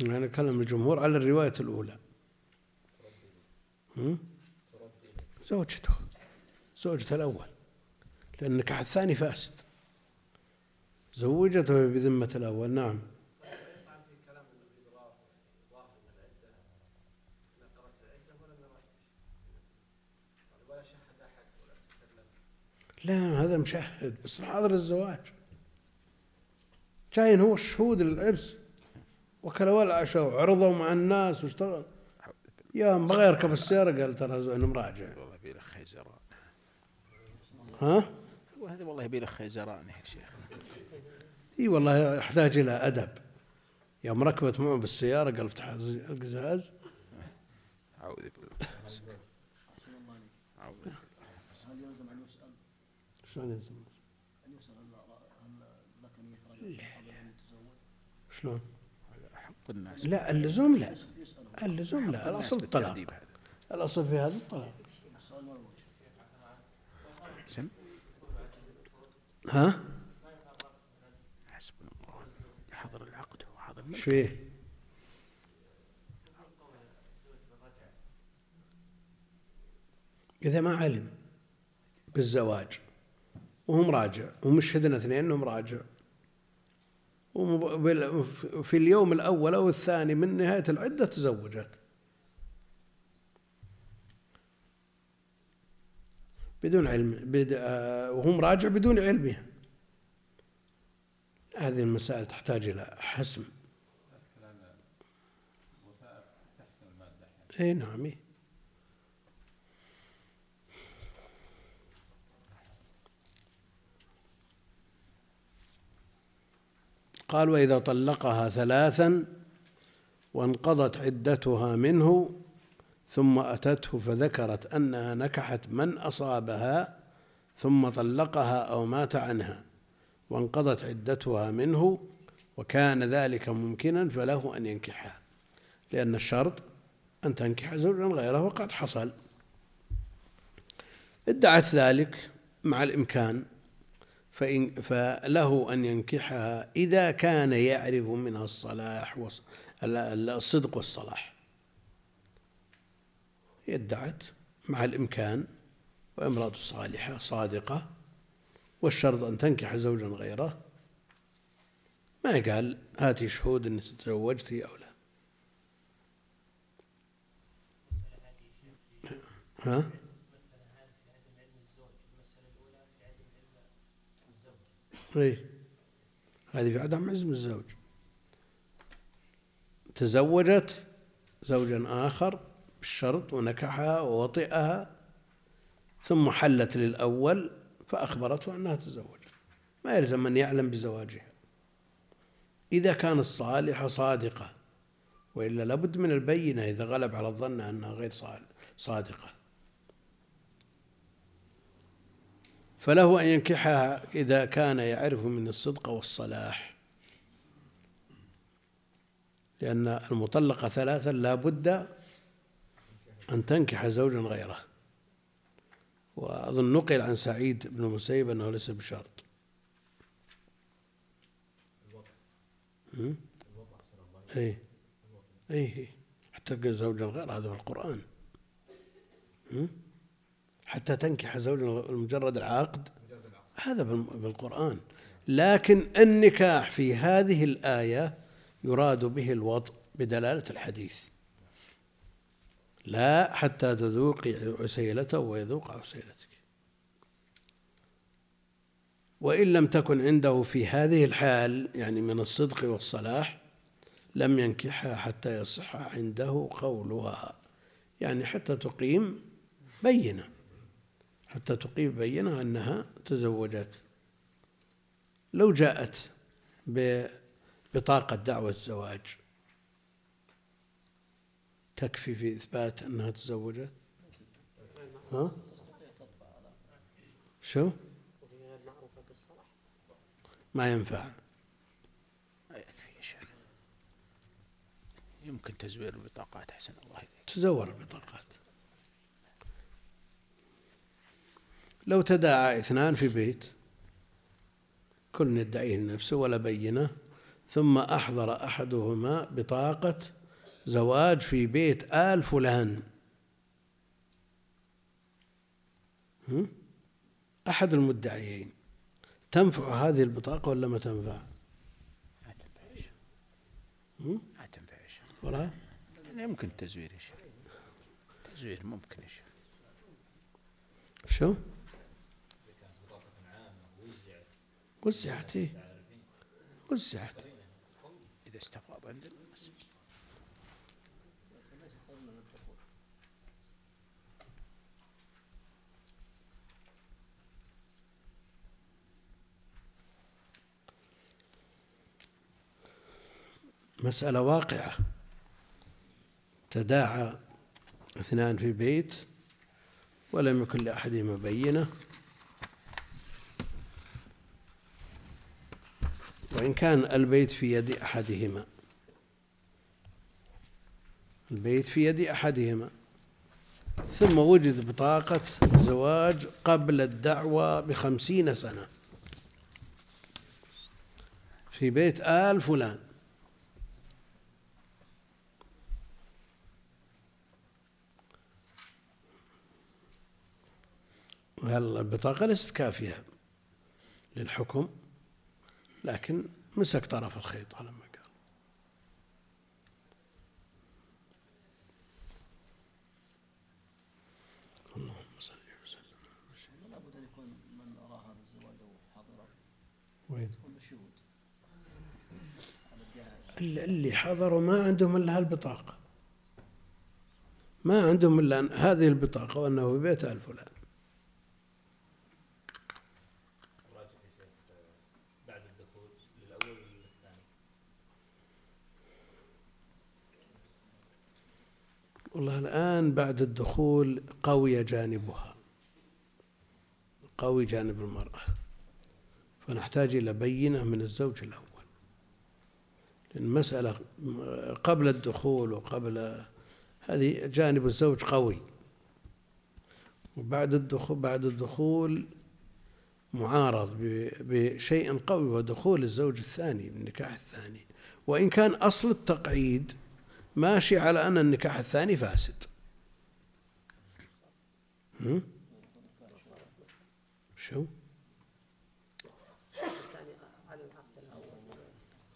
يعني كلام الجمهور على الرواية الأولى؟ زوجته. زوجته الأول. لأن النكاح الثاني فاسد. زوجته بذمة الأول. نعم. لا هذا مشهد. بس حاضر الزواج. جاين هو الشهود العرس وكل العشاء وعرضوا مع الناس واشتغل. يوم بغى يركب السيارة قال ترى أنا مراجع. والله يبي له خيزران. ها؟ وهذا والله يبي له خيزران يا شيخ. إي والله يحتاج إلى أدب. يوم ركبت معه بالسيارة قال افتح القزاز أعوذ بالله أعوذ بالله هل يلزم شلون يلزم؟ أن يسأل هل هل لك نية رجل قبل أن يتزوج؟ شلون؟ حق الناس لا اللزوم لا. اللزوم لا الأصل الطلاق. الأصل في هذا الطلاق. سم؟ ها؟ حسبنا الله. يحضر العقد وحاضر الملك. إيش فيه؟ إذا ما علم بالزواج وهو مراجع ومشهدنا اثنين انه مراجع في اليوم الأول أو الثاني من نهاية العدة تزوجت. بدون علم بد... آه، وهو مراجع بدون علمها هذه المسائل تحتاج إلى حسم. إي نعم قال وإذا طلقها ثلاثا وانقضت عدتها منه ثم أتته فذكرت أنها نكحت من أصابها ثم طلقها أو مات عنها وانقضت عدتها منه وكان ذلك ممكنا فله أن ينكحها لأن الشرط أن تنكح زوجا غيره وقد حصل. ادعت ذلك مع الإمكان فإن فله أن ينكحها إذا كان يعرف منها الصلاح الصدق والصلاح. ادعت مع الإمكان وامرأة صالحة صادقة والشرط أن تنكح زوجا غيره. ما قال هاتي شهود أنك تزوجتي أو لا ها؟ اي هذه في عدم عزم الزوج. تزوجت زوجا آخر بالشرط ونكحها ووطئها ثم حلت للأول فأخبرته أنها تزوجت. ما يلزم أن يعلم بزواجها. إذا كانت صالحة صادقة وإلا لابد من البينة إذا غلب على الظن أنها غير صادقة. فله أن ينكحها إذا كان يعرف من الصدق والصلاح. لأن المطلقة ثلاثا لا بد أن تنكح زوجا غيره. وأظن نقل عن سعيد بن المسيب أنه ليس بشرط. أي أي حتى زوجا غير هذا في القرآن. حتى تنكح زوجا مجرد العقد هذا بالقرآن. لكن النكاح في هذه الآية يراد به الوضع بدلالة الحديث. لا حتى تذوقي عسيلته ويذوق عسيلتك وإن لم تكن عنده في هذه الحال يعني من الصدق والصلاح لم ينكحها حتى يصح عنده قولها. يعني حتى تقيم بينة. حتى تقيم بينة أنها تزوجت. لو جاءت ببطاقة دعوة الزواج تكفي في إثبات أنها تزوجت؟ ها؟ شو؟ ما ينفع. يمكن تزوير البطاقات أحسن الله تزور البطاقات لو تداعى اثنان في بيت كل يدعيه لنفسه ولا بينه ثم أحضر أحدهما بطاقة زواج في بيت آل فلان. أحد المدعيين. تنفع هذه البطاقة ولا ما تنفع؟ ما تنفع ما ولا؟ يمكن التزوير يا شيخ. تزوير ممكن يا شيخ. شو؟ وزعت إيه وزعت إذا استفاض عند الناس مسألة واقعة. تداعى اثنان في بيت ولم يكن لأحدهما بينة وإن كان البيت في يد أحدهما. البيت في يد أحدهما. ثم وجد بطاقة زواج قبل الدعوة بخمسين سنة. في بيت آل فلان. البطاقة ليست كافية للحكم؟ لكن مسك طرف الخيط على ما قال. اللهم صل وسلم. لابد أن يكون من ارى هذا الزواج أو حضره وين؟ اللي اللي حضروا ما عندهم إلا هالبطاقة. ما عندهم إلا هذه البطاقة وأنه في بيت ال فلان راجع يا شيخ آه، بعد الدخول للاول ولا للثاني؟ والله الآن بعد الدخول قوي جانبها قوي جانب المرأة. فنحتاج إلى بينة من الزوج الأول. المسألة قبل الدخول وقبل هذه جانب الزوج قوي. وبعد الدخول بعد الدخول معارض بشيء قوي ودخول الزوج الثاني النكاح الثاني. وإن كان أصل التقعيد ماشي على أن النكاح الثاني فاسد هم؟ شو؟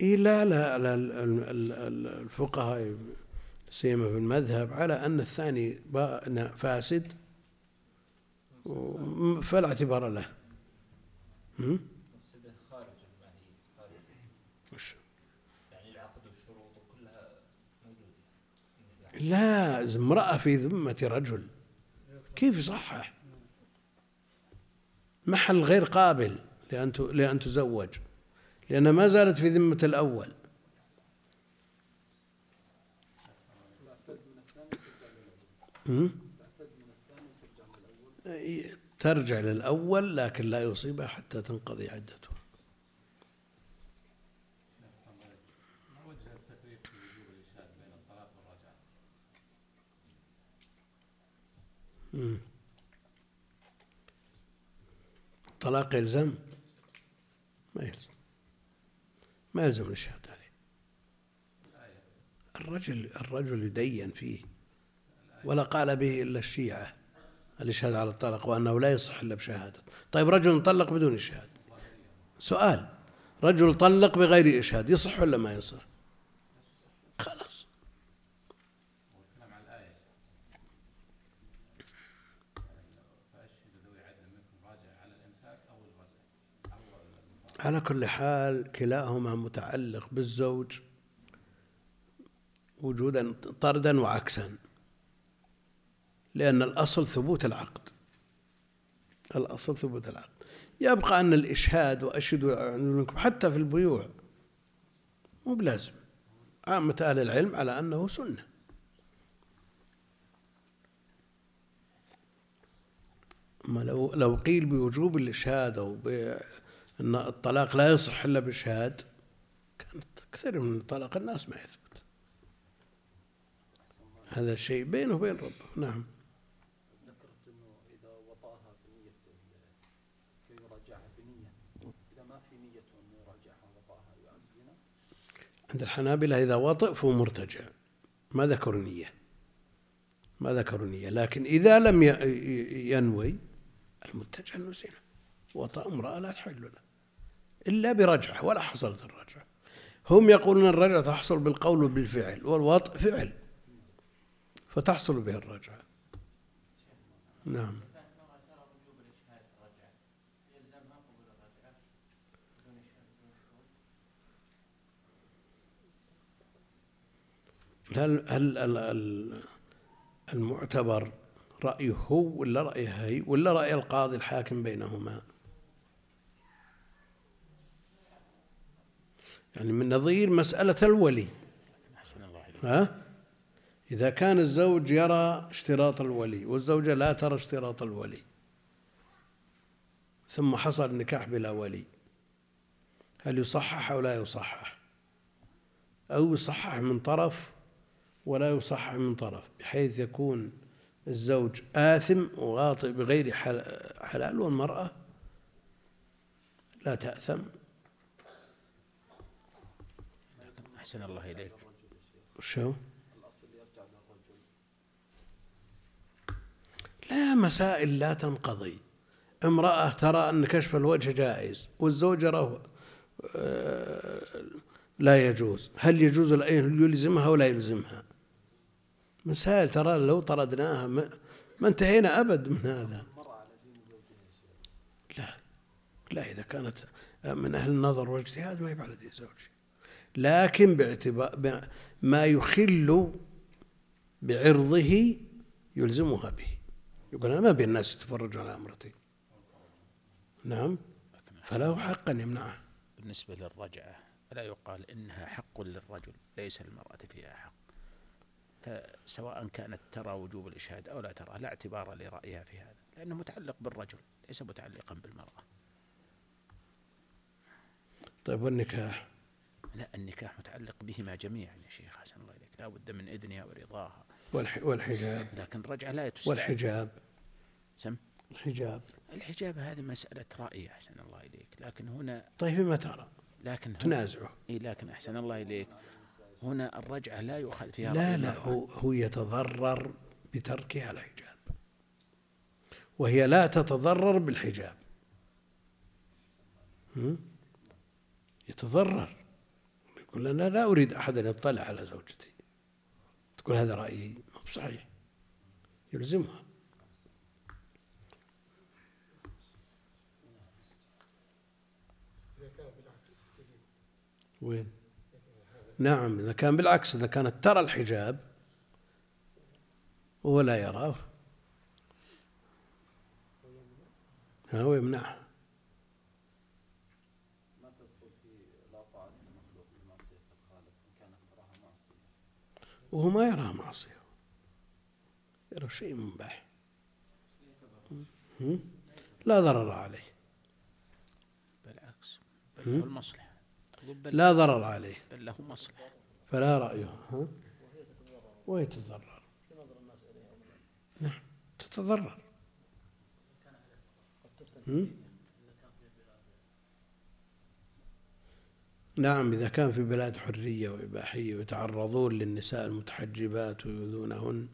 إيه لا لا, لا ال- ال- ال- الفقهاء سيما في المذهب على أن الثاني فاسد فلا اعتبار له هم؟ مفسده خارج الماهيه خارج وش؟ يعني العقد والشروط كلها موجوده لا امرأة في ذمة رجل. كيف يصحح؟ محل غير قابل لأن لأن تزوج لأنها ما زالت في ذمة الأول. ترجع للأول لكن لا يصيبها حتى تنقضي عدته ما وجه التفريق في وجوب الإشهاد بين الطلاق والرجعة؟ مم. طلاق يلزم؟ ما يلزم. ما يلزم الإشهاد عليه. الرجل الرجل يدين فيه. ولا قال به إلا الشيعة الإشهاد على الطلاق وأنه لا يصح إلا بشهادة. طيب رجل طلق بدون إشهاد. سؤال. رجل طلق بغير إشهاد يصح ولا ما يصح خلاص والكلام على الآية فأشهد ذوي عدل منكم راجع على الإمساك أو الرجع أو المفارقة على كل حال كلاهما متعلق بالزوج وجودا طردا وعكسا لأن الأصل ثبوت العقد. الأصل ثبوت العقد. يبقى أن الإشهاد وأشهدوا منكم حتى في البيوع مو بلازم. عامة أهل العلم على أنه سنة. أما لو لو قيل بوجوب الإشهاد أو بأن الطلاق لا يصح إلا بإشهاد كانت كثير من طلاق الناس ما يثبت. هذا الشيء بينه وبين ربه نعم. ذكرت إنه إذا وطأها بنية ال- كي يراجعها بنية إذا ما في نية انه يراجعها وطأها يعد زنا؟ عند الحنابلة إذا وطئ فهو مرتجع. ما ذكروا نية ما ذكروا نية لكن إذا لم ينوي المتجع أنه زنا. وطأ امرأة لا تحل له. إلا برجعة ولا حصلت الرجعة هم يقولون الرجعة تحصل بالقول وبالفعل والوطء فعل فتحصل به الرجعة نعم. هل هل ال- ال- المعتبر رأيه هو ولا رأيه هي ولا رأي القاضي الحاكم بينهما؟ يعني من نظير مسألة الولي. ها؟ إذا كان الزوج يرى اشتراط الولي والزوجة لا ترى اشتراط الولي ثم حصل النكاح بلا ولي هل يصحح أو لا يصحح؟ أو يصحح من طرف ولا يصحح من طرف بحيث يكون الزوج آثم وغاطئ بغير حل- حلال والمرأة لا تأثم. أحسن الله إليك. شو؟ لا مسائل لا تنقضي. امرأة ترى أن كشف الوجه جائز والزوج يراه آه، لا يجوز. هل يجوز يلزمها ولا يلزمها؟ مسائل ترى لو طردناها ما, ما انتهينا أبد من هذا. لا لا إذا كانت من أهل النظر والاجتهاد ما يبقى على دين زوجي. لكن باعتبار ما يخل بعرضه يلزمها به. يقول أنا ما بين الناس يتفرجوا على أمرتي. نعم. فله حق أن يمنعه. بالنسبة للرجعة فلا يقال إنها حق للرجل ليس للمرأة فيها حق. فسواء كانت ترى وجوب الإشهاد أو لا ترى لا اعتبار لرأيها في هذا لأنه متعلق بالرجل ليس متعلقا بالمرأة. طيب والنكاح؟ لا النكاح متعلق بهما جميعا يا شيخ حسن الله إليك. لا بد من إذنها ورضاها. والحجاب. لكن الرجعة لا تستعد والحجاب. سم؟ الحجاب. الحجاب هذه مسألة رأي أحسن الله إليك. لكن هنا طيب ما ترى. لكن تنازعه. إيه لكن أحسن الله إليك. هنا الرجعة لا يؤخذ فيها لا لا هو, هو يتضرر بتركها الحجاب. وهي لا تتضرر بالحجاب. يتضرر. يقول أنا لا أريد أحدا يطلع على زوجتي. تقول هذا رأيي مو بصحيح. يلزمها. وين؟ نعم إذا كان بالعكس إذا كانت ترى الحجاب ولا يراه. هو يمنعه ما تدخل في لا طاعة المخلوق بمعصية الخالق إن كانت تراها معصية وهو ما يراها معصية يرى شيء مباح لا ضرر عليه. بالعكس بل هو المصلحة. لا ضرر عليه. بل له مصلحة. فلا رأيه ها؟ وهي تتضرر. نعم تتضرر. نعم إذا كان في بلاد حرية وإباحية ويتعرضون للنساء المتحجبات ويؤذونهن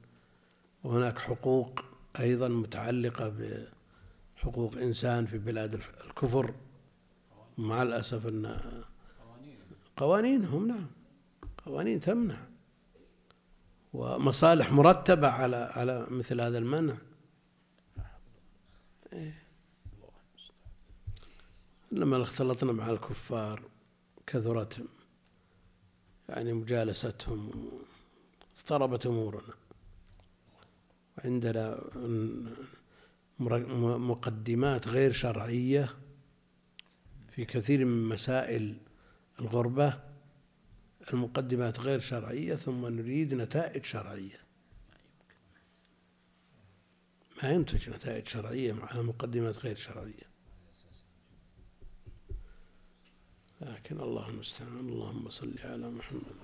وهناك حقوق أيضا متعلقة بحقوق إنسان في بلاد الكفر مع الأسف أن قوانينهم نعم قوانين تمنع ومصالح مرتبة على على مثل هذا المنع إيه. لما اختلطنا مع الكفار كثرت يعني مجالستهم اضطربت أمورنا. وعندنا مقدمات غير شرعية في كثير من مسائل الغربة المقدمات غير شرعية ثم نريد نتائج شرعية. ما ينتج نتائج شرعية على مقدمات غير شرعية. لكن الله المستعان. اللهم صل على محمد.